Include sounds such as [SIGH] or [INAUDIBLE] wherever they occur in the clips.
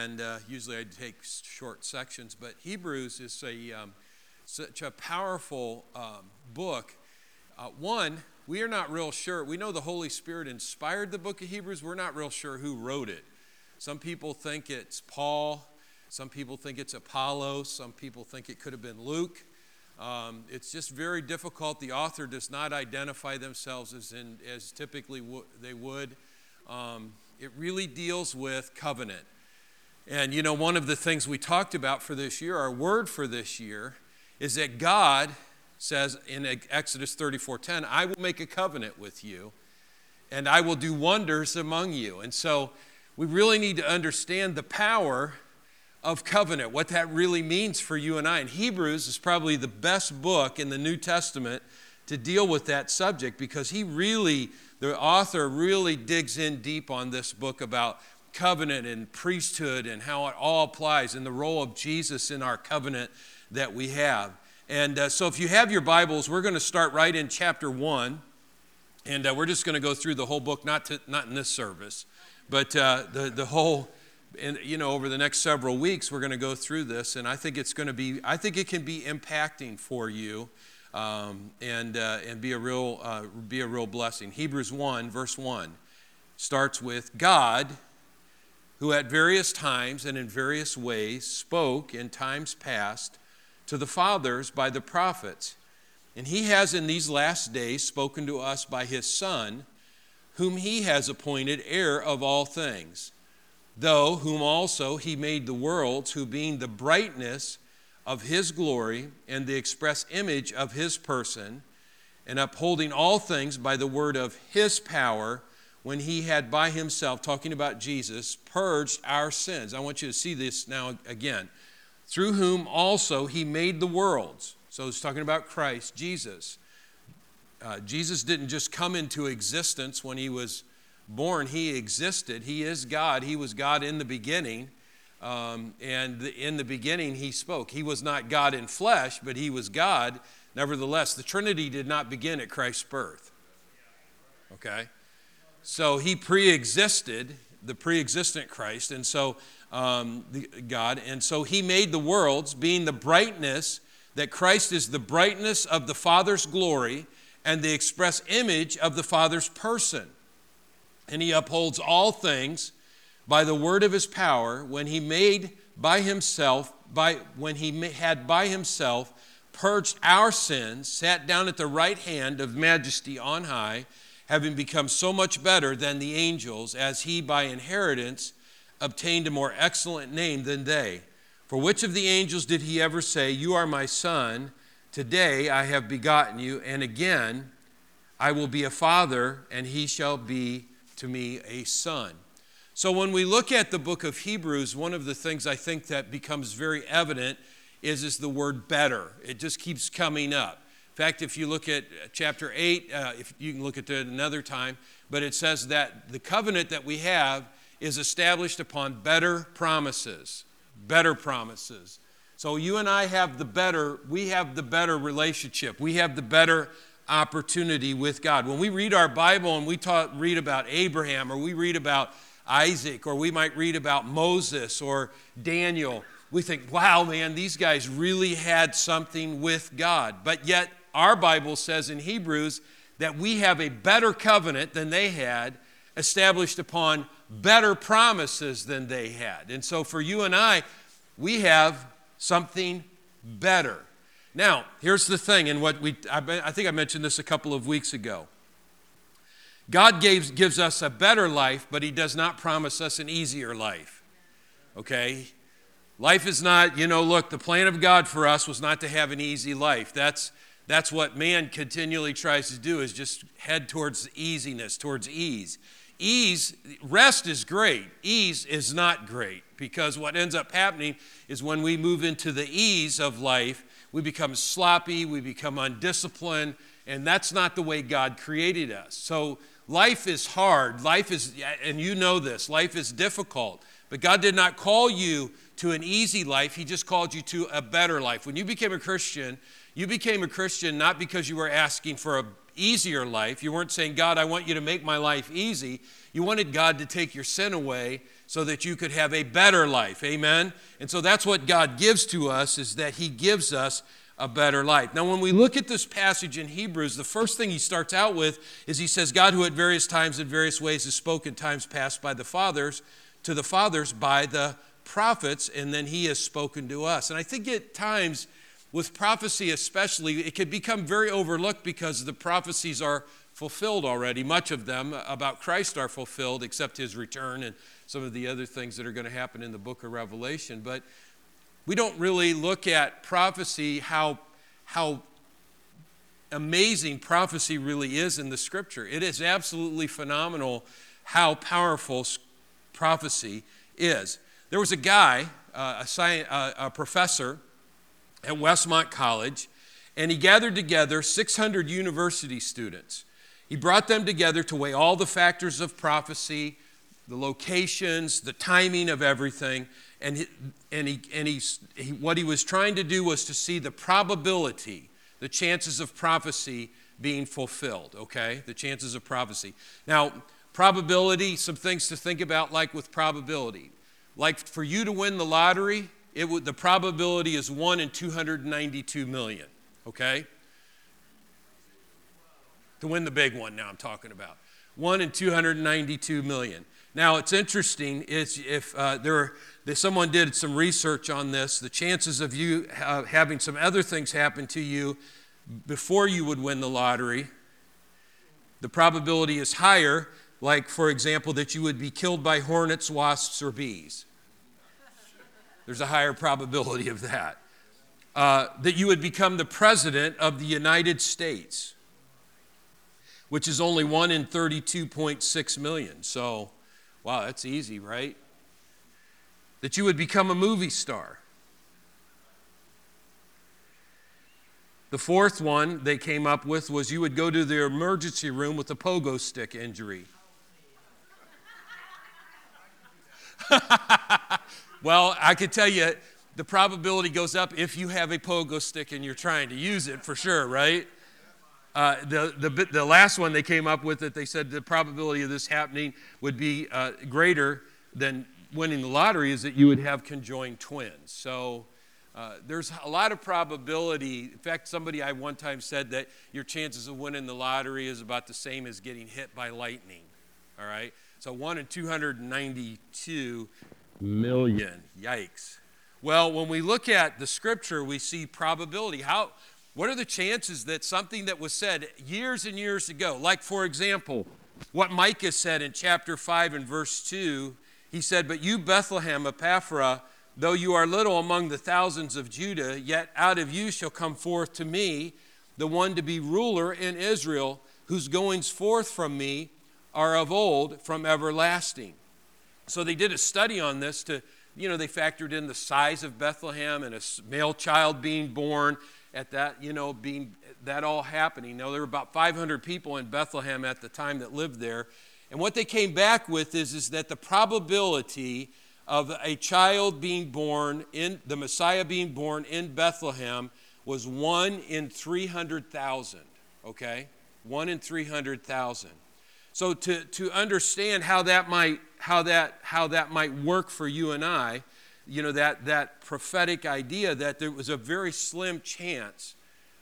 and uh, usually I take short sections, but Hebrews is a, um, such a powerful um, book. Uh, one, we are not real sure. We know the Holy Spirit inspired the book of Hebrews. We're not real sure who wrote it. Some people think it's Paul. Some people think it's Apollos. Some people think it could have been Luke. Um, it's just very difficult. The author does not identify themselves as, in, as typically w- they would. Um, it really deals with covenant. And you know, one of the things we talked about for this year, our word for this year, is that God says in Exodus 34:10, I will make a covenant with you, and I will do wonders among you. And so we really need to understand the power of covenant, what that really means for you and I. And Hebrews is probably the best book in the New Testament to deal with that subject because he really, the author really digs in deep on this book about covenant and priesthood and how it all applies and the role of Jesus in our covenant that we have. And uh, so, if you have your Bibles, we're going to start right in chapter 1. And uh, we're just going to go through the whole book, not, to, not in this service. But uh, the, the whole, and you know, over the next several weeks, we're going to go through this, and I think it's going to be, I think it can be impacting for you, um, and uh, and be a real, uh, be a real blessing. Hebrews one, verse one, starts with God, who at various times and in various ways spoke in times past to the fathers by the prophets, and He has in these last days spoken to us by His Son whom he has appointed heir of all things, though whom also he made the worlds, who being the brightness of his glory and the express image of his person, and upholding all things by the word of his power, when he had by himself, talking about Jesus, purged our sins. I want you to see this now again. Through whom also he made the worlds. So he's talking about Christ, Jesus uh, Jesus didn't just come into existence when he was born, he existed. He is God. He was God in the beginning. Um, and in the beginning, he spoke. He was not God in flesh, but he was God. Nevertheless, the Trinity did not begin at Christ's birth. Okay? So he pre existed, the pre existent Christ, and so um, the, God. And so he made the worlds, being the brightness, that Christ is the brightness of the Father's glory and the express image of the Father's person. And he upholds all things by the word of his power when he made by himself, by, when he had by himself purged our sins, sat down at the right hand of majesty on high, having become so much better than the angels, as he by inheritance obtained a more excellent name than they. For which of the angels did he ever say, You are my son? Today I have begotten you, and again I will be a father, and he shall be to me a son. So when we look at the book of Hebrews, one of the things I think that becomes very evident is, is the word better. It just keeps coming up. Fact, if you look at chapter 8, uh, if you can look at it another time, but it says that the covenant that we have is established upon better promises. Better promises. So you and I have the better, we have the better relationship. We have the better opportunity with God. When we read our Bible and we talk, read about Abraham or we read about Isaac or we might read about Moses or Daniel, we think, wow, man, these guys really had something with God. But yet, our Bible says in Hebrews that we have a better covenant than they had, established upon better promises than they had. And so, for you and I, we have something better. Now, here's the thing, and what we, I think I mentioned this a couple of weeks ago. God gives, gives us a better life, but He does not promise us an easier life. Okay? Life is not, you know, look, the plan of God for us was not to have an easy life. That's, that's what man continually tries to do, is just head towards easiness, towards ease. Ease, rest is great. Ease is not great because what ends up happening is when we move into the ease of life, we become sloppy, we become undisciplined, and that's not the way God created us. So life is hard. Life is, and you know this, life is difficult. But God did not call you to an easy life, He just called you to a better life. When you became a Christian, you became a Christian not because you were asking for a easier life. You weren't saying, God, I want you to make my life easy. You wanted God to take your sin away so that you could have a better life. Amen? And so that's what God gives to us is that he gives us a better life. Now, when we look at this passage in Hebrews, the first thing he starts out with is he says, God, who at various times in various ways has spoken times past by the fathers, to the fathers by the prophets, and then he has spoken to us. And I think at times, with prophecy especially, it can become very overlooked because the prophecies are fulfilled already. Much of them about Christ are fulfilled, except his return and some of the other things that are going to happen in the book of Revelation. But we don't really look at prophecy, how, how amazing prophecy really is in the scripture. It is absolutely phenomenal how powerful prophecy is. There was a guy, uh, a, uh, a professor at Westmont College, and he gathered together 600 university students. He brought them together to weigh all the factors of prophecy, the locations, the timing of everything, and, he, and, he, and he, he, what he was trying to do was to see the probability, the chances of prophecy being fulfilled, okay? The chances of prophecy. Now, probability, some things to think about, like with probability. Like for you to win the lottery, it would, the probability is 1 in 292 million, okay? To win the big one, now I'm talking about. 1 in 292 million. Now, it's interesting is if uh, there, someone did some research on this, the chances of you uh, having some other things happen to you before you would win the lottery, the probability is higher, like, for example, that you would be killed by hornets, wasps, or bees. There's a higher probability of that. Uh, that you would become the president of the United States, which is only 1 in 32.6 million. So, Wow, that's easy, right? That you would become a movie star. The fourth one they came up with was you would go to the emergency room with a pogo stick injury. [LAUGHS] well, I could tell you the probability goes up if you have a pogo stick and you're trying to use it for sure, right? Uh, the, the, the last one they came up with that they said the probability of this happening would be uh, greater than winning the lottery is that you would have conjoined twins. So uh, there's a lot of probability. In fact, somebody I one time said that your chances of winning the lottery is about the same as getting hit by lightning. All right? So 1 in 292 million. Yikes. Well, when we look at the scripture, we see probability. How, what are the chances that something that was said years and years ago, like for example, what Micah said in chapter 5 and verse 2, he said, But you, Bethlehem Ephrathah, though you are little among the thousands of Judah, yet out of you shall come forth to me the one to be ruler in Israel, whose goings forth from me are of old, from everlasting. So they did a study on this to, you know, they factored in the size of Bethlehem and a male child being born at that, you know, being that all happening. Now, there were about 500 people in Bethlehem at the time that lived there. And what they came back with is, is that the probability of a child being born in the Messiah being born in Bethlehem was one in 300,000. Okay? One in 300,000. So to, to understand how that might how that how that might work for you and I, you know, that, that prophetic idea that there was a very slim chance,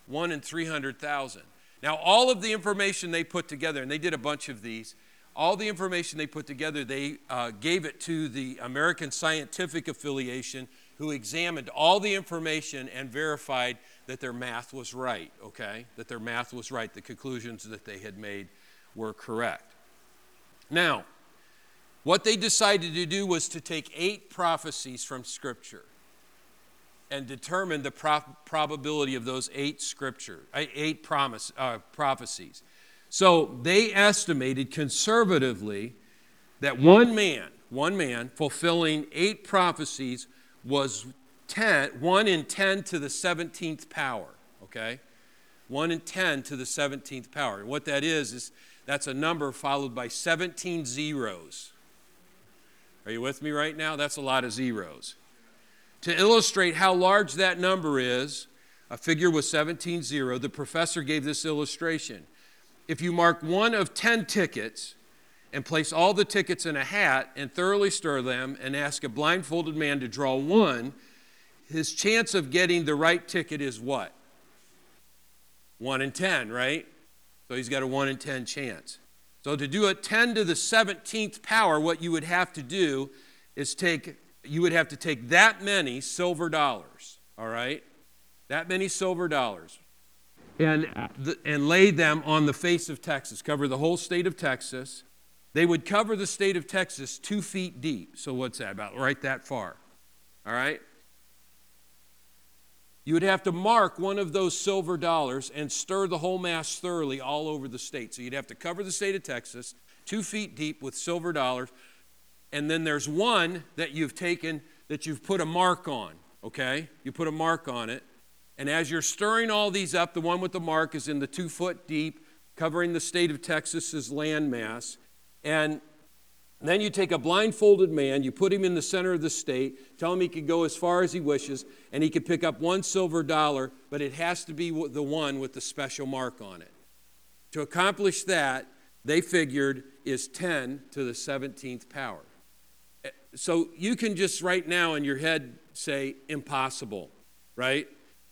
one in 300,000. Now, all of the information they put together, and they did a bunch of these, all the information they put together, they uh, gave it to the American Scientific Affiliation, who examined all the information and verified that their math was right, okay? That their math was right. The conclusions that they had made were correct. Now, what they decided to do was to take eight prophecies from Scripture and determine the pro- probability of those eight scripture, eight promise, uh, prophecies. So they estimated conservatively that one man, one man fulfilling eight prophecies was 10, 1 in 10 to the 17th power, okay? 1 in 10 to the 17th power. And what that is, is that's a number followed by 17 zeros. Are you with me right now? That's a lot of zeros. To illustrate how large that number is, a figure with 17 zero, the professor gave this illustration. if you mark one of 10 tickets and place all the tickets in a hat and thoroughly stir them and ask a blindfolded man to draw one, his chance of getting the right ticket is what? 1 in 10, right? So he's got a 1 in 10 chance. So to do a 10 to the 17th power, what you would have to do is take, you would have to take that many silver dollars, all right? That many silver dollars. And, uh, and lay them on the face of Texas, cover the whole state of Texas. They would cover the state of Texas two feet deep. So what's that about? Right that far. All right? You would have to mark one of those silver dollars and stir the whole mass thoroughly all over the state. So you'd have to cover the state of Texas two feet deep with silver dollars. And then there's one that you've taken that you've put a mark on, okay? You put a mark on it. And as you're stirring all these up, the one with the mark is in the two foot deep, covering the state of Texas's land mass. And then you take a blindfolded man, you put him in the center of the state, tell him he can go as far as he wishes, and he can pick up one silver dollar, but it has to be the one with the special mark on it. To accomplish that, they figured is 10 to the 17th power. Eh, so you can just right now in your head say impossible, right?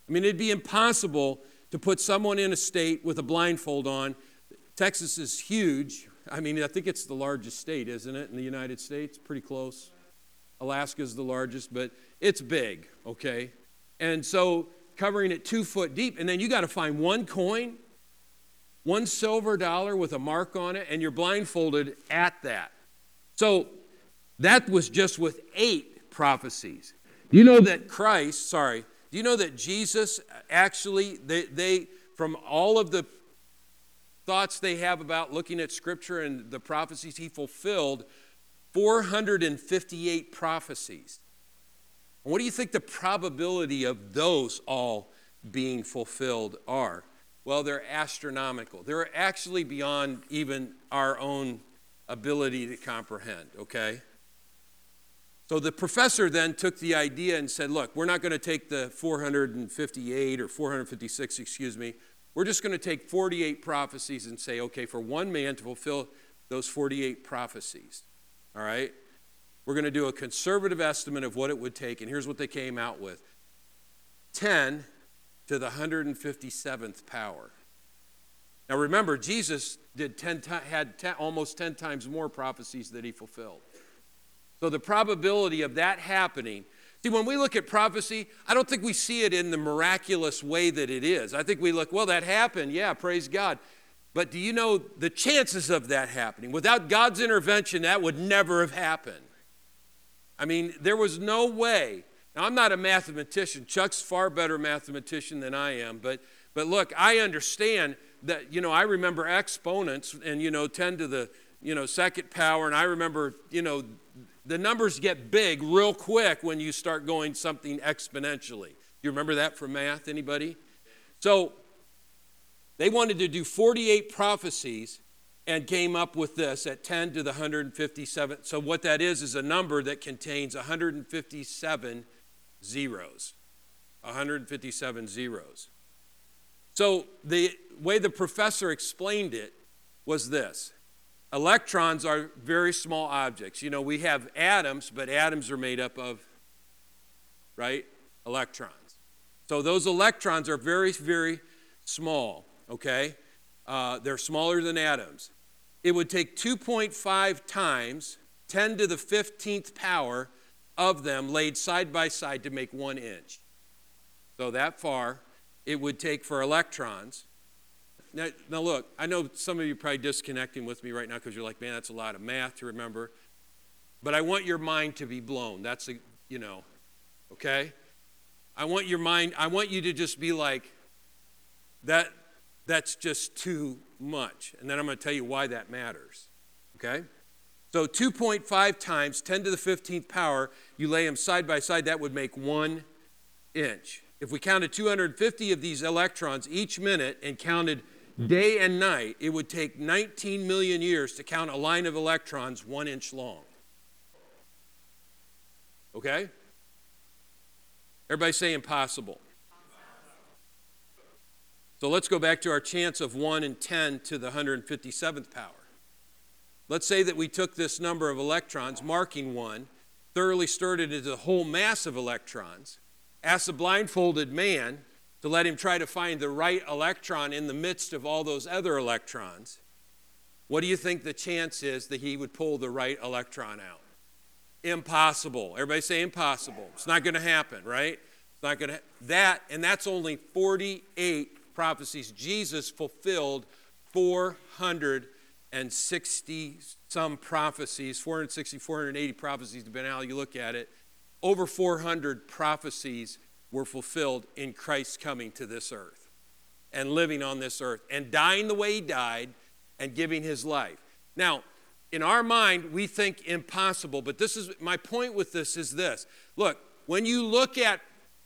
I mean, it'd be impossible to put someone in a state with a blindfold on. Texas is huge, I mean, I think it's the largest state, isn't it, in the United States? Pretty close. Alaska is the largest, but it's big, okay? And so covering it two foot deep, and then you got to find one coin, one silver dollar with a mark on it, and you're blindfolded at that. So that was just with eight prophecies. Do you know that Christ, sorry, do you know that Jesus uh, actually, they, they from all of the thoughts they have about looking at Scripture and the prophecies, he fulfilled 458 prophecies. what do you think the probability of those all being fulfilled are? Well, they're astronomical. They're actually beyond even our own ability to comprehend, okay? So the professor then took the idea and said, look, we're not going to take the 458 or 456, excuse me. We're just going to take 48 prophecies and say, okay, for one man to fulfill those 48 prophecies, all right, we're going to do a conservative estimate of what it would take. And here's what they came out with 10 to the 157th power. Now remember, Jesus did 10 had 10, almost 10 times more prophecies that he fulfilled. So the probability of that happening See, when we look at prophecy, I don't think we see it in the miraculous way that it is. I think we look, well, that happened. Yeah, praise God. But do you know the chances of that happening? Without God's intervention, that would never have happened. I mean, there was no way. Now, I'm not a mathematician. Chuck's far better mathematician than I am. But, but look, I understand that, you know, I remember exponents and, you know, 10 to the, you know, second power. And I remember, you know, the numbers get big real quick when you start going something exponentially. You remember that from math, anybody? So they wanted to do 48 prophecies and came up with this at 10 to the 157. So what that is is a number that contains 157 zeros. 157 zeros. So the way the professor explained it was this Electrons are very small objects. You know, we have atoms, but atoms are made up of, right? Electrons. So those electrons are very, very small, okay? Uh, they're smaller than atoms. It would take 2.5 times 10 to the 15th power of them laid side by side to make one inch. So that far it would take for electrons now, now, look, I know some of you probably disconnecting with me right now because you're like, man, that's a lot of math to remember. But I want your mind to be blown. That's a, you know, okay? I want your mind, I want you to just be like, that, that's just too much. And then I'm going to tell you why that matters, okay? So 2.5 times 10 to the 15th power, you lay them side by side, that would make one inch. If we counted 250 of these electrons each minute and counted Mm. day and night, it would take 19 million years to count a line of electrons one inch long. Okay? Everybody say impossible. So let's go back to our chance of 1 in 10 to the 157th power. Let's say that we took this number of electrons, marking 1, thoroughly stirred it into the whole mass of electrons, asked a blindfolded man to let him try to find the right electron in the midst of all those other electrons. What do you think the chance is that he would pull the right electron out? Impossible. Everybody say impossible. It's not going to happen, right? It's not going to that and that's only 48 prophecies. Jesus fulfilled 460 some prophecies, 460, 480 prophecies, depending on how you look at it. Over 400 prophecies were fulfilled in Christ's coming to this earth and living on this earth and dying the way he died and giving his life. Now, in our mind, we think impossible, but this is my point with this is this. Look, when you look at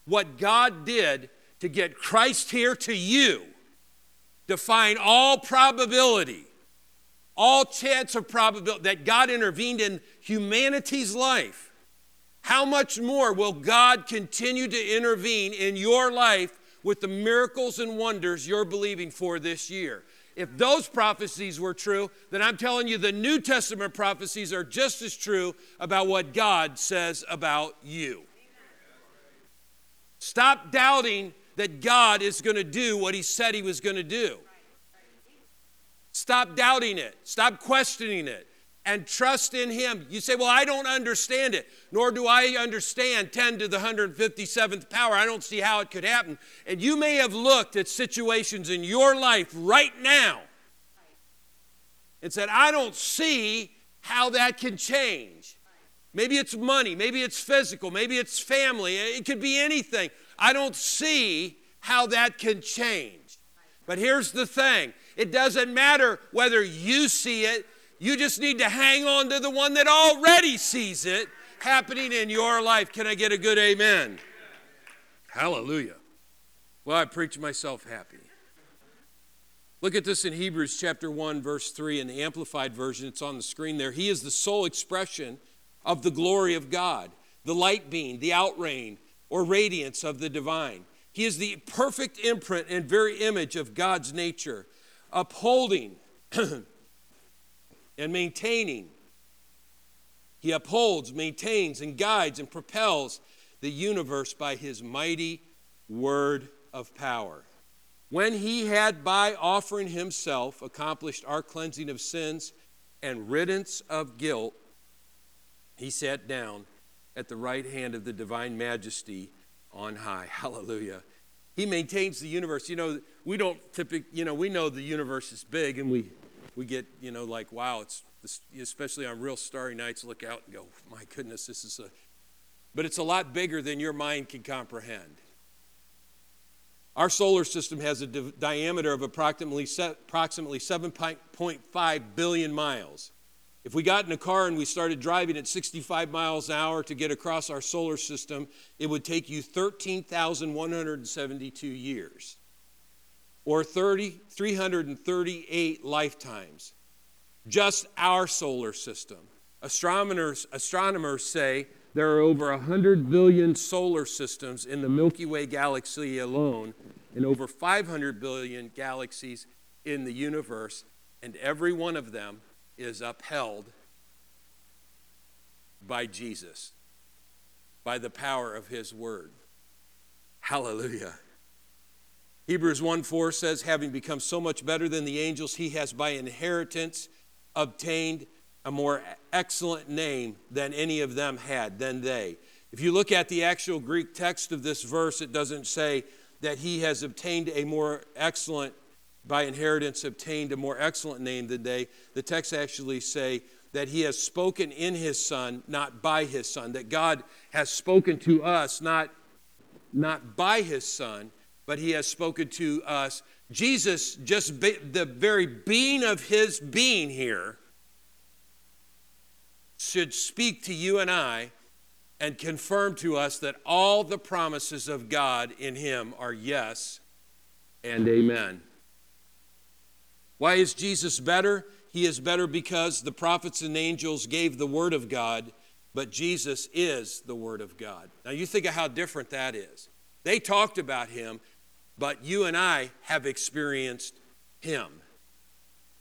what God did to get Christ here to you, define all probability, all chance of probability that God intervened in humanity's life, how much more will God continue to intervene in your life with the miracles and wonders you're believing for this year? If those prophecies were true, then I'm telling you the New Testament prophecies are just as true about what God says about you. Stop doubting that God is going to do what He said He was going to do. Stop doubting it. Stop questioning it and trust in Him. You say, Well, I don't understand it, nor do I understand 10 to the 157th power. I don't see how it could happen. And you may have looked at situations in your life right now and said, I don't see how that can change. Maybe it's money, maybe it's physical, maybe it's family, it could be anything. I don't see how that can change. But here's the thing it doesn't matter whether you see it you just need to hang on to the one that already sees it happening in your life. Can I get a good amen? Hallelujah. Well, I preach myself happy. Look at this in Hebrews chapter 1, verse 3 in the Amplified Version. It's on the screen there. He is the sole expression of the glory of God, the light beam, the out-raying, or radiance of the divine. He is the perfect imprint and very image of God's nature, upholding [CLEARS THROAT] and maintaining. He upholds, maintains, and guides and propels the universe by his mighty word of power. When he had, by offering himself, accomplished our cleansing of sins and riddance of guilt, he sat down at the right hand of the divine majesty on high. [LAUGHS] Hallelujah. He maintains the universe. You know, we don't typically, you know, we know the universe is big and we we get, you know, like, wow, it's especially on real starry nights, look out and go, my goodness, this is a, but it's a lot bigger than your mind can comprehend. Our solar system has a di- diameter of approximately, se- approximately 7.5 billion miles. If we got in a car and we started driving at 65 miles an hour to get across our solar system, it would take you 13,172 years or 30, 338 lifetimes. Just our solar system. Astronomers, astronomers say there are over 100 billion solar systems in the Milky Way galaxy alone, and over 500 billion galaxies in the universe, and every one of them is upheld by Jesus, by the power of His Word. Hallelujah. Hebrews 1 4 says, having become so much better than the angels, he has by inheritance obtained a more excellent name than any of them had, than they. If you look at the actual Greek text of this verse, it doesn't say that he has obtained a more excellent, by inheritance, obtained a more excellent name than they. The text actually say that he has spoken in his son, not by his son. That God has spoken to us, not, not by his son, but he has spoken to us. Jesus, just be, the very being of his being here, should speak to you and I and confirm to us that all the promises of God in him are yes and amen. Why is Jesus better? He is better because the prophets and angels gave the word of God, but Jesus is the word of God. Now you think of how different that is. They talked about him, but you and I have experienced him.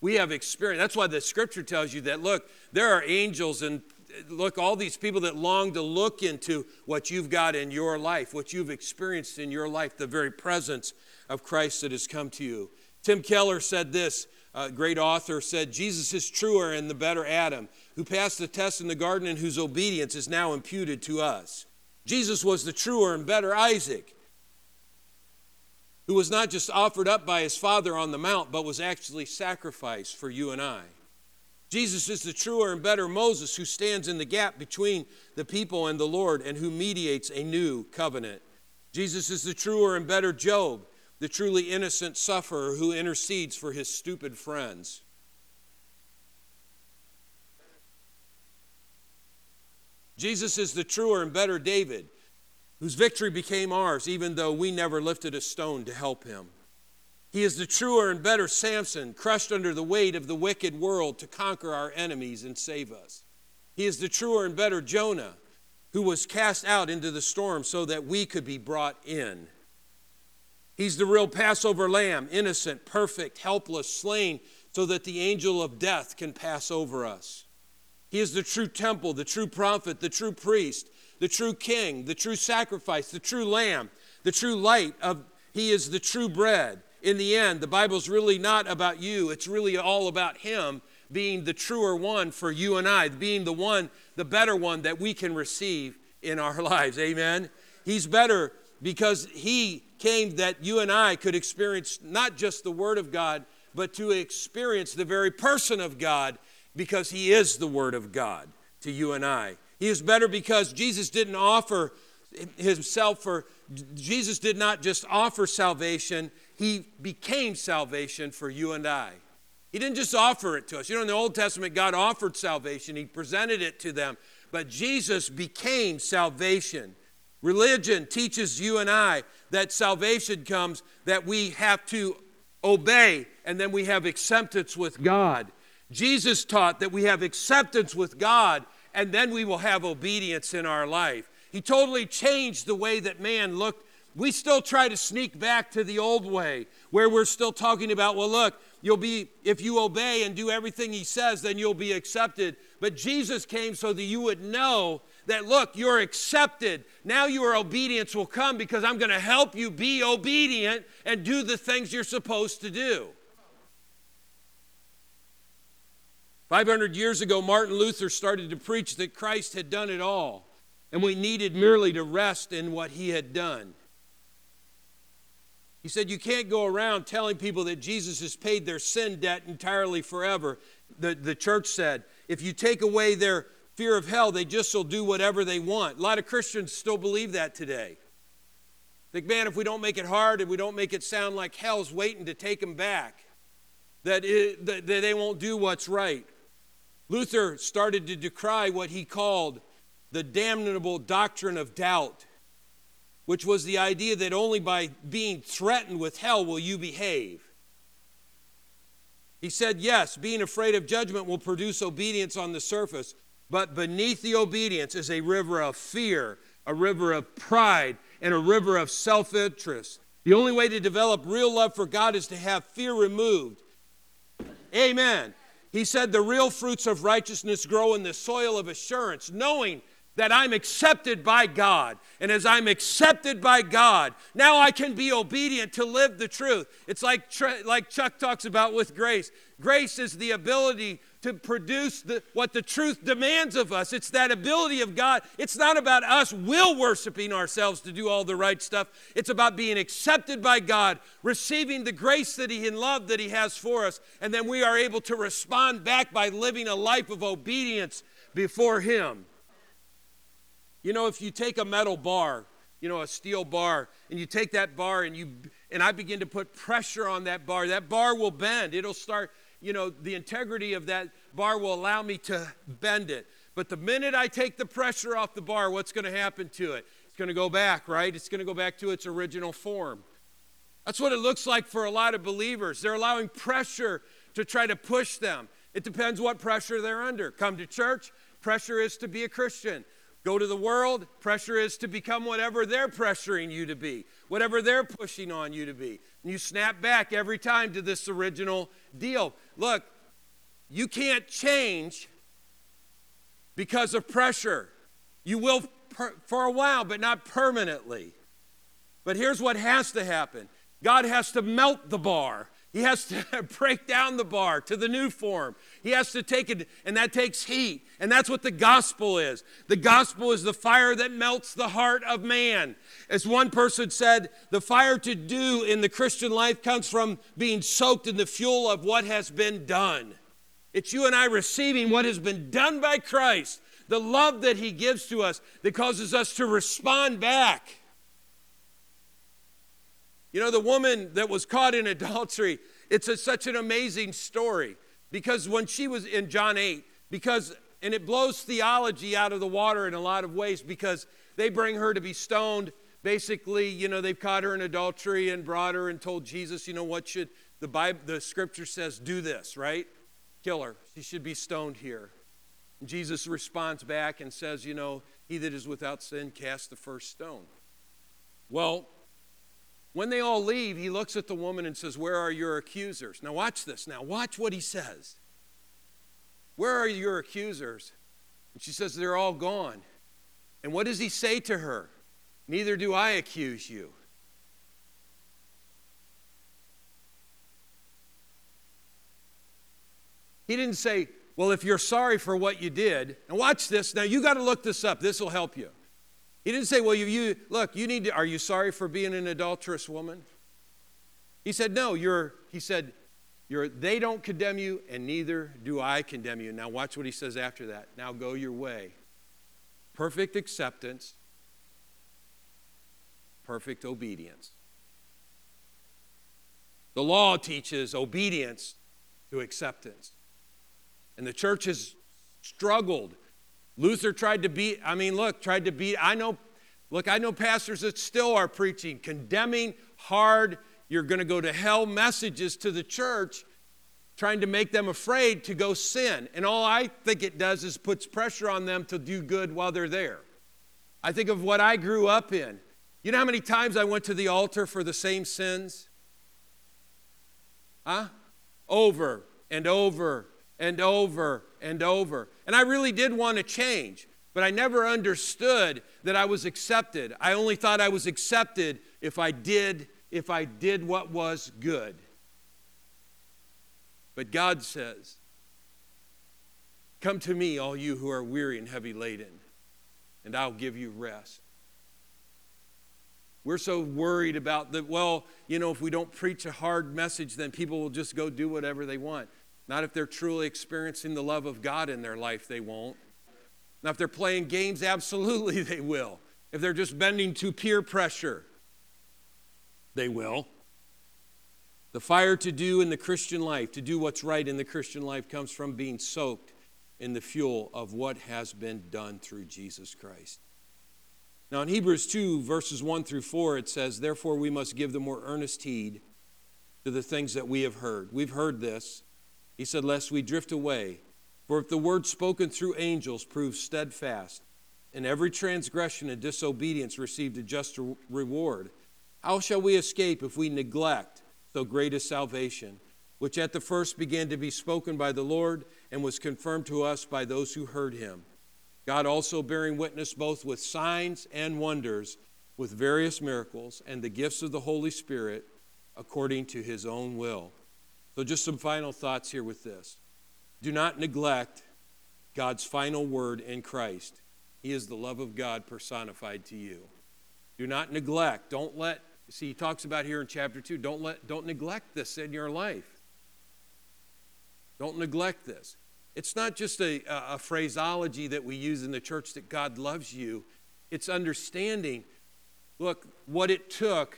We have experienced. That's why the scripture tells you that look, there are angels and look, all these people that long to look into what you've got in your life, what you've experienced in your life, the very presence of Christ that has come to you. Tim Keller said this, a great author said, Jesus is truer and the better Adam, who passed the test in the garden and whose obedience is now imputed to us. Jesus was the truer and better Isaac, who was not just offered up by his father on the mount, but was actually sacrificed for you and I. Jesus is the truer and better Moses who stands in the gap between the people and the Lord and who mediates a new covenant. Jesus is the truer and better Job, the truly innocent sufferer who intercedes for his stupid friends. Jesus is the truer and better David, whose victory became ours, even though we never lifted a stone to help him. He is the truer and better Samson, crushed under the weight of the wicked world to conquer our enemies and save us. He is the truer and better Jonah, who was cast out into the storm so that we could be brought in. He's the real Passover lamb, innocent, perfect, helpless, slain so that the angel of death can pass over us. He is the true temple, the true prophet, the true priest, the true king, the true sacrifice, the true lamb, the true light of he is the true bread in the end, the Bible's really not about you, it's really all about Him being the truer one for you and I, being the one, the better one that we can receive in our [LAUGHS] lives. Amen. He's better because He came that you and I could experience not just the Word of God, but to experience the very person of God because He is the Word of God to you and I. He is better because Jesus didn't offer Himself for, Jesus did not just offer salvation, he became salvation for you and I. He didn't just offer it to us. You know, in the Old Testament, God offered salvation, He presented it to them. But Jesus became salvation. Religion teaches you and I that salvation comes that we have to obey and then we have acceptance with God. Jesus taught that we have acceptance with God and then we will have obedience in our life. He totally changed the way that man looked we still try to sneak back to the old way where we're still talking about, well, look, you'll be, if you obey and do everything he says, then you'll be accepted. But Jesus came so that you would know that, look, you're accepted. Now your obedience will come because I'm going to help you be obedient and do the things you're supposed to do. 500 years ago, Martin Luther started to preach that Christ had done it all, and we needed merely to rest in what he had done. He said, You can't go around telling people that Jesus has paid their sin debt entirely forever. The, the church said, If you take away their fear of hell, they just will do whatever they want. A lot of Christians still believe that today. Think, man, if we don't make it hard and we don't make it sound like hell's waiting to take them back, that, it, that they won't do what's right. Luther started to decry what he called the damnable doctrine of doubt which was the idea that only by being threatened with hell will you behave. He said, yes, being afraid of judgment will produce obedience on the surface, but beneath the obedience is a river of fear, a river of pride, and a river of self interest. The only way to develop real love for God is to have fear removed. Amen. He said, The real fruits of righteousness grow in the soil of assurance, knowing that I'm accepted by God. And as I'm accepted by God, now I can be obedient to live the truth. It's like, like Chuck talks about with grace. Grace is the ability to produce the, what the truth demands of us. It's that ability of God. It's not about us will worshiping ourselves to do all the right stuff. It's about being accepted by God, receiving the grace that He and love that He has for us, and then we are able to respond back by living a life of obedience before Him. You know, if you take a metal bar, you know, a steel bar, and you take that bar and you and I begin to put pressure on that bar, that bar will bend. It'll start, you know, the integrity of that bar will allow me to bend it. But the minute I take the pressure off the bar, what's going to happen to it? It's going to go back, right? It's going to go back to its original form. That's what it looks like for a lot of believers. They're allowing pressure to try to push them. It depends what pressure they're under. Come to church, pressure is to be a Christian. Go to the world, pressure is to become whatever they're pressuring you to be, whatever they're pushing on you to be. And you snap back every time to this original deal. Look, you can't change because of pressure. You will per- for a while, but not permanently. But here's what has to happen God has to melt the bar. He has to [LAUGHS] break down the bar to the new form. He has to take it, and that takes heat. And that's what the gospel is. The gospel is the fire that melts the heart of man. As one person said, the fire to do in the Christian life comes from being soaked in the fuel of what has been done. It's you and I receiving what has been done by Christ, the love that He gives to us that causes us to respond back. You know, the woman that was caught in [LAUGHS] adultery, it's a, such an amazing story because when she was in John 8, because, and it blows theology out of the water in a lot of ways because they bring her to be stoned. Basically, you know, they've caught her in adultery and brought her and told Jesus, you know, what should the Bible, the scripture says, do this, right? Kill her. She should be stoned here. And Jesus responds back and says, you know, he that is without sin cast the first stone. Well, when they all leave, he looks at the woman and says, Where are your accusers? Now, watch this. Now, watch what he says. Where are your accusers? And she says, They're all gone. And what does he say to her? Neither do I accuse you. He didn't say, Well, if you're sorry for what you did, and watch this. Now, you got to look this up. This will help you. He didn't say, Well, you, you look, you need to, are you sorry for being an adulterous woman? He said, No, you're, he said, you're, they don't condemn you, and neither do I condemn you. Now, watch what he says after that. Now go your way. Perfect acceptance, perfect obedience. The law teaches obedience to acceptance. And the church has struggled Luther tried to beat, I mean, look, tried to beat, I know, look, I know pastors that still are preaching condemning hard, you're going to go to hell messages to the church, trying to make them afraid to go sin. And all I think it does is puts pressure on them to do good while they're there. I think of what I grew up in. You know how many times I went to the altar for the same sins? Huh? Over and over and over and over. And I really did want to change, but I never understood that I was accepted. I only thought I was accepted if I did if I did what was good. But God says, Come to me, all you who are weary and heavy laden, and I'll give you rest. We're so worried about that, well, you know, if we don't preach a hard message, then people will just go do whatever they want. Not if they're truly experiencing the love of God in their life, they won't. Now, if they're playing games, absolutely [LAUGHS] they will. If they're just bending to peer pressure, they will. The fire to do in the Christian life, to do what's right in the Christian life, comes from being soaked in the fuel of what has been done through Jesus Christ. Now, in Hebrews 2, verses 1 through 4, it says, Therefore, we must give the more earnest heed to the things that we have heard. We've heard this he said, Lest we drift away. For if the word spoken through angels proves steadfast, and every transgression and disobedience received a just reward, how shall we escape if we neglect so great a salvation, which at the first began to be spoken by the Lord and was confirmed to us by those who heard him? God also bearing witness both with signs and wonders, with various miracles, and the gifts of the Holy Spirit according to his own will so, just some final thoughts here with this. Do not neglect God's final word in Christ. He is the love of God personified to you. Do not neglect. Don't let, see, he talks about here in chapter 2, don't, let, don't neglect this in your life. Don't neglect this. It's not just a, a, phraseology that we use in the church that God loves you, it's understanding, look, what it took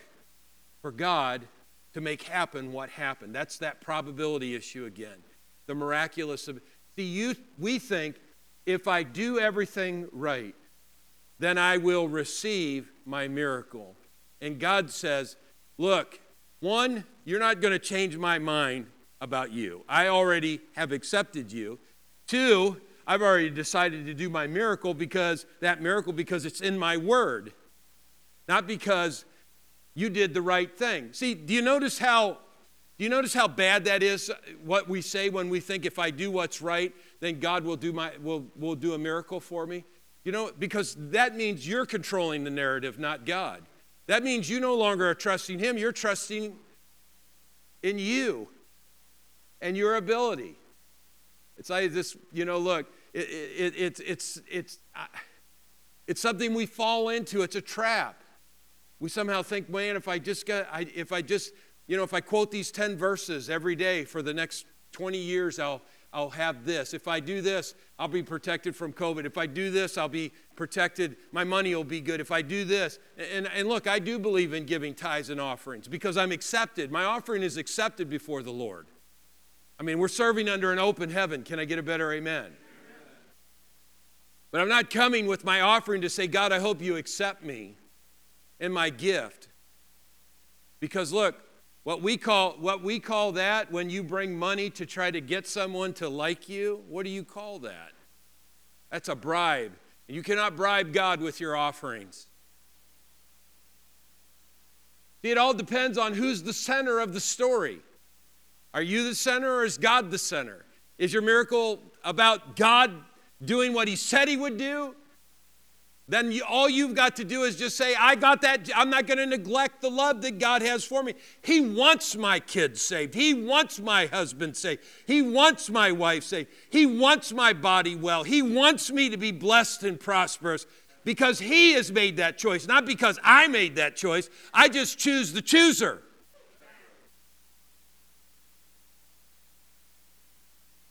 for God to make happen what happened. That's that probability issue again. The miraculous of see you we think if I do everything right, then I will receive my miracle. And God says, look, one, you're not going to change my mind about you. I already have accepted you. Two, I've already decided to do my miracle because that miracle because it's in my word, not because you did the right thing. See, do you notice how do you notice how bad that is uh, what we say when we think if I do what's right, then God will do my will will do a miracle for me? You know, because that means you're controlling the narrative, not God. That means you no longer are trusting him, you're trusting in you and your ability. It's like this, you know, look, it, it, it, it's, it's, it's something we fall into, it's a trap. We somehow think, man, if I just got, I, if I just, you know, if I quote these 10 verses every day for the next 20 years, I'll, I'll have this. If I do this, I'll be protected from COVID. If I do this, I'll be protected. My money will be good. If I do this, and, and look, I do believe in giving tithes and offerings because I'm accepted. My offering is accepted before the Lord. I mean, we're serving under an open heaven. Can I get a better amen? But I'm not coming with my offering to say, God, I hope you accept me and my gift. Because look, what we call what we call that when you bring money to try to get someone to like you, what do you call that? That's a bribe. You cannot bribe God with your offerings. See, it all depends on who's the center of the story. Are you the center or is God the center? Is your miracle about God doing what he said he would do? Then you, all you've got to do is just say, I got that. I'm not going to neglect the love that God has for me. He wants my kids saved. He wants my husband saved. He wants my wife saved. He wants my body well. He wants me to be blessed and prosperous because He has made that choice, not because I made that choice. I just choose the chooser.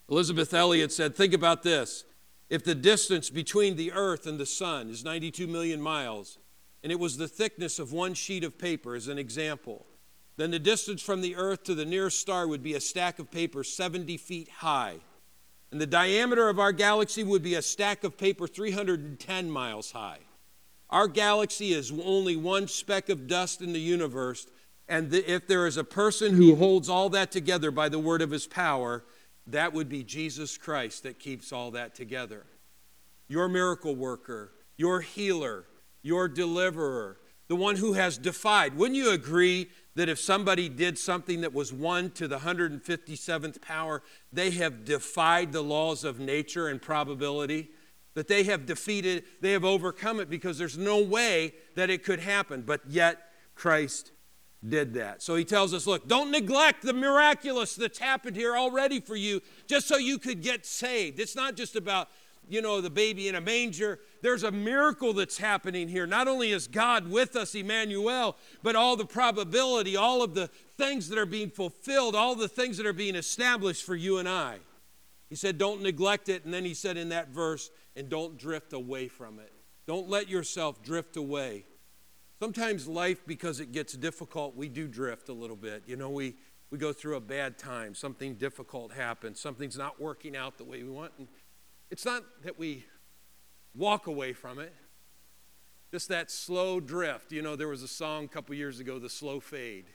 Elisabeth Elliot said, Think about this. If the distance between the earth and the sun is 92 million miles, and it was the thickness of one sheet of paper, as an example, then the distance from the earth to the nearest star would be a stack of paper 70 feet high. And the diameter of our galaxy would be a stack of paper 310 miles high. Our galaxy is only one speck of dust in the universe, and if there is a person who holds all that together by the word of his power, that would be Jesus Christ that keeps all that together. Your miracle worker, your healer, your deliverer, the one who has defied. Wouldn't you agree that if somebody did something that was one to the 157th power, they have defied the laws of nature and probability? That they have defeated, they have overcome it because there's no way that it could happen. But yet, Christ did that. So he tells us look, don't neglect the miraculous that's happened here already for you just so you could get saved. It's not just about, you know, the baby in a manger. There's a miracle that's happening here. Not only is God with us, Emmanuel, but all the probability, all of the things that are being fulfilled, all the things that are being established for you and I. He said, don't neglect it. And then he said in that verse, and don't drift away from it. Don't let yourself drift away. Sometimes life, because it gets difficult, we do drift a little bit. You know, we, we go through a bad time, something difficult happens, something's not working out the way we want. And it's not that we walk away from it, just that slow drift. You know, there was a song a couple years ago, The Slow Fade.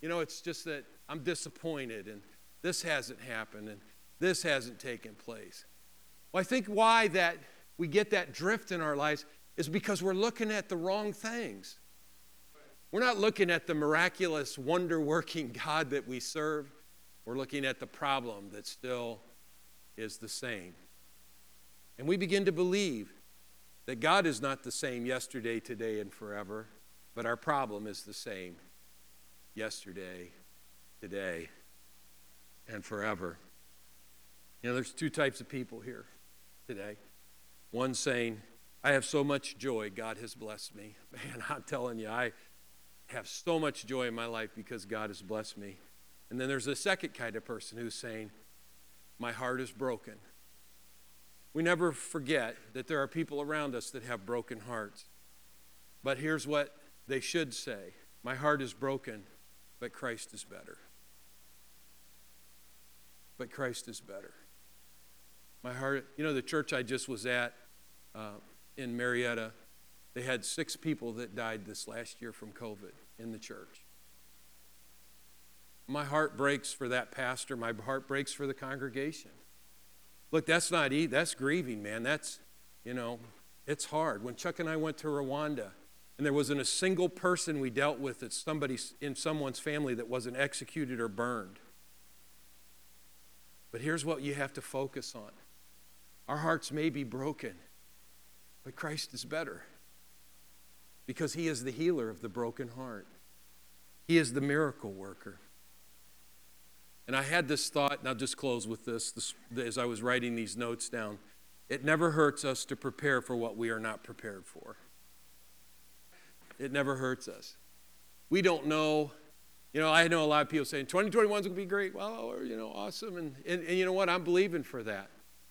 You know, it's just that I'm disappointed and this hasn't happened and this hasn't taken place. Well, I think why that we get that drift in our lives is because we're looking at the wrong things. We're not looking at the miraculous, wonder working [LAUGHS] God that we serve. We're looking at the problem that still is the same. And we begin to believe that God is not the same yesterday, today, and forever, but our problem is the same yesterday, today, and forever. You know, there's two types of people here today. One saying, I have so much joy. God has blessed me. [LAUGHS] Man, I'm telling you, I have so much joy in my life because God has blessed me. And then there's a second kind of person who's saying, My heart is broken. We never forget that there are people around us that have broken hearts. But here's what they should say My heart is broken, but Christ is better. But Christ is better. My heart, you know, the church I just was at, uh, in Marietta, they had six people that died this last year from COVID in the church. My heart breaks for that pastor. My heart breaks for the congregation. Look, that's not easy. That's grieving, man. That's, you know, it's hard. When Chuck and I went to Rwanda, and there wasn't a single person we dealt with that somebody in someone's family that wasn't executed or burned. But here's what you have to focus on our hearts may be broken, but Christ is better because he is the healer of the broken heart, he is the miracle worker. And I had this thought, and I'll just close with this, this as I was writing these notes down. It never hurts us to prepare for what we are not prepared for. It never hurts us. We don't know. You know, I know a lot of people saying 2021 is going to be great. Well, you know, awesome. And, and, and you know what? I'm believing for that.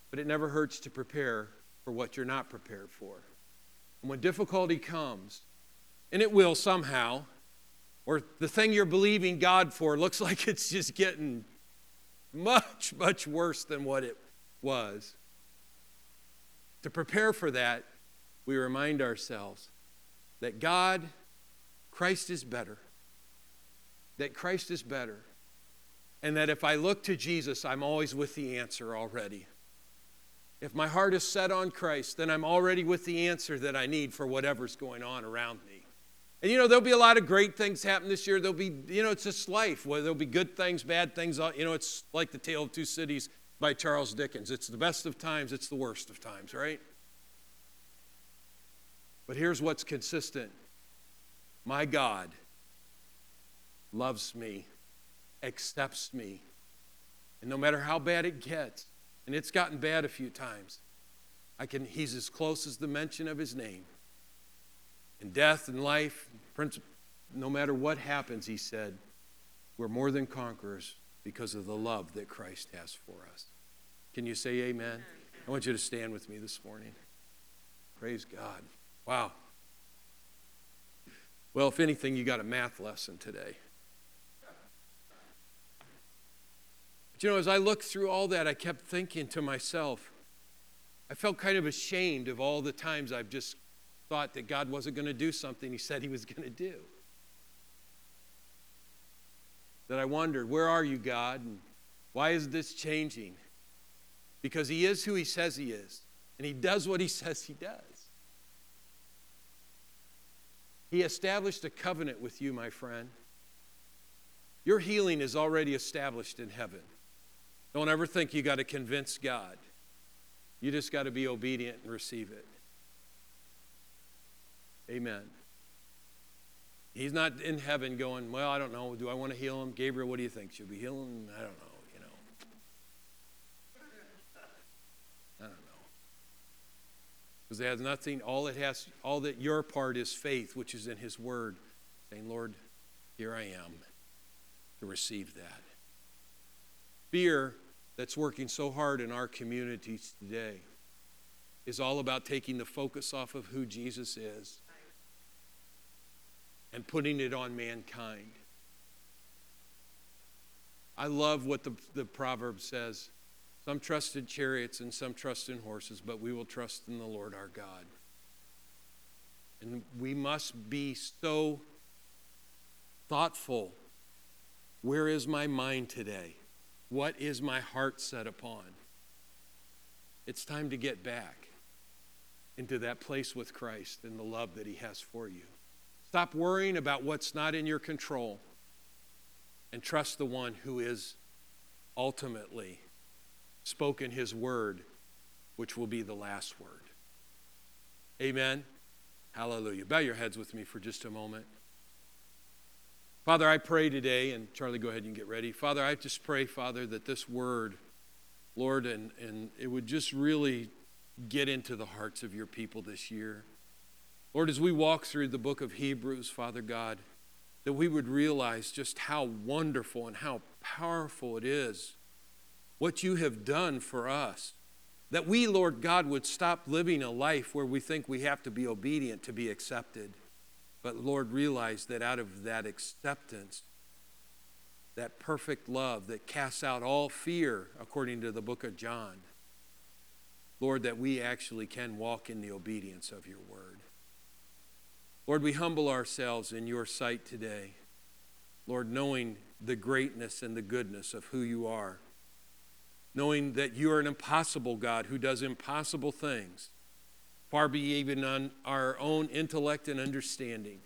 But it never hurts to prepare for what you're not prepared for. And when difficulty comes, and it will somehow, or the thing you're believing God for looks [LAUGHS] like it's just getting much, much worse than what it was. To prepare for that, we remind ourselves that God, Christ is better, that Christ is better, and that if I look to Jesus, I'm always with the answer already. If my heart is set on Christ, then I'm already with the answer that I need for whatever's going on around me. And you know, there'll be a lot of great things happen this year. There'll be, you know, it's just life. Well, there'll be good things, bad things. Uh, you know, it's like the Tale of Two Cities by Charles Dickens. It's the best of times, it's the worst of times, right? But here's what's consistent my God loves me, accepts me. And no matter how bad it gets, and it's gotten bad a few times, I can, he's as close as the mention of his name. In death and life, no matter what happens, he said, we're more than conquerors because of the love that Christ has for us. Can you say amen? I want you to stand with me this morning. Praise God. Wow. Well, if anything, you got a math lesson today. But you know, as I looked through all that, I kept thinking to myself, I felt kind of ashamed of all the times I've just thought that God wasn't going to do something he said he was going to do. That I wondered, where are you, God? And why is this changing? Because he is who he says he is, and he does what he [LAUGHS] says he does. He established a covenant with you, my friend. Your healing is already established in heaven. Don't ever think you got to convince God. You just got to be obedient and receive it. Amen. He's not in heaven going, Well, I don't know. Do I want to heal him? Gabriel, what do you think? Should we heal him? I don't know. You know. I don't know. Because it has nothing, all it has, all that your part is faith, which is in His Word, saying, Lord, here I am to receive that. Fear that's working so hard in our communities today is all about taking the focus off of who Jesus is and putting it on mankind. I love what the, the proverb says some trust in chariots and some trust in horses, but we will trust in the Lord our God. And we must be so thoughtful. Where is my mind today? What is my heart set upon? It's time to get back into that place with Christ and the love that He has for you. Stop worrying about what's not in your control and trust the one who is ultimately spoken his word, which will be the last word. Amen. Hallelujah. Bow your heads with me for just a moment. Father, I pray today, and Charlie, go ahead and get ready. Father, I just pray, Father, that this word, Lord, and, and it would just really get into the hearts of your people this year. Lord, as we walk through the book of Hebrews, Father God, that we would realize just how wonderful and how powerful it is what you have done for us. That we, Lord God, would stop living a life where we think we have to be obedient to be accepted. But Lord, realize that out of that acceptance, that perfect love that casts out all fear, according to the book of John, Lord, that we actually can walk in the obedience of your word. Lord, we humble ourselves in your sight today. Lord, knowing the greatness and the goodness of who you are. knowing that you are an impossible God who does impossible things, far be even on our own intellect and understanding.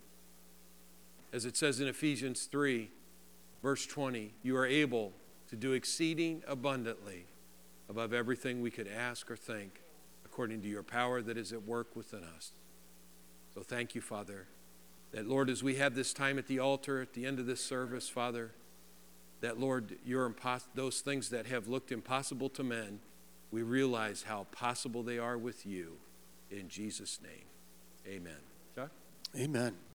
As it says in Ephesians 3, verse 20, you are able to do exceeding abundantly above everything we could ask or think, according to your power that is at work within us. So thank you, Father, that, Lord, as we have this time at the altar at the end of this service, Father, that, Lord, your impos- those things that have looked impossible to men, we realize how possible they are with you. In Jesus' name, amen. Chuck? Amen.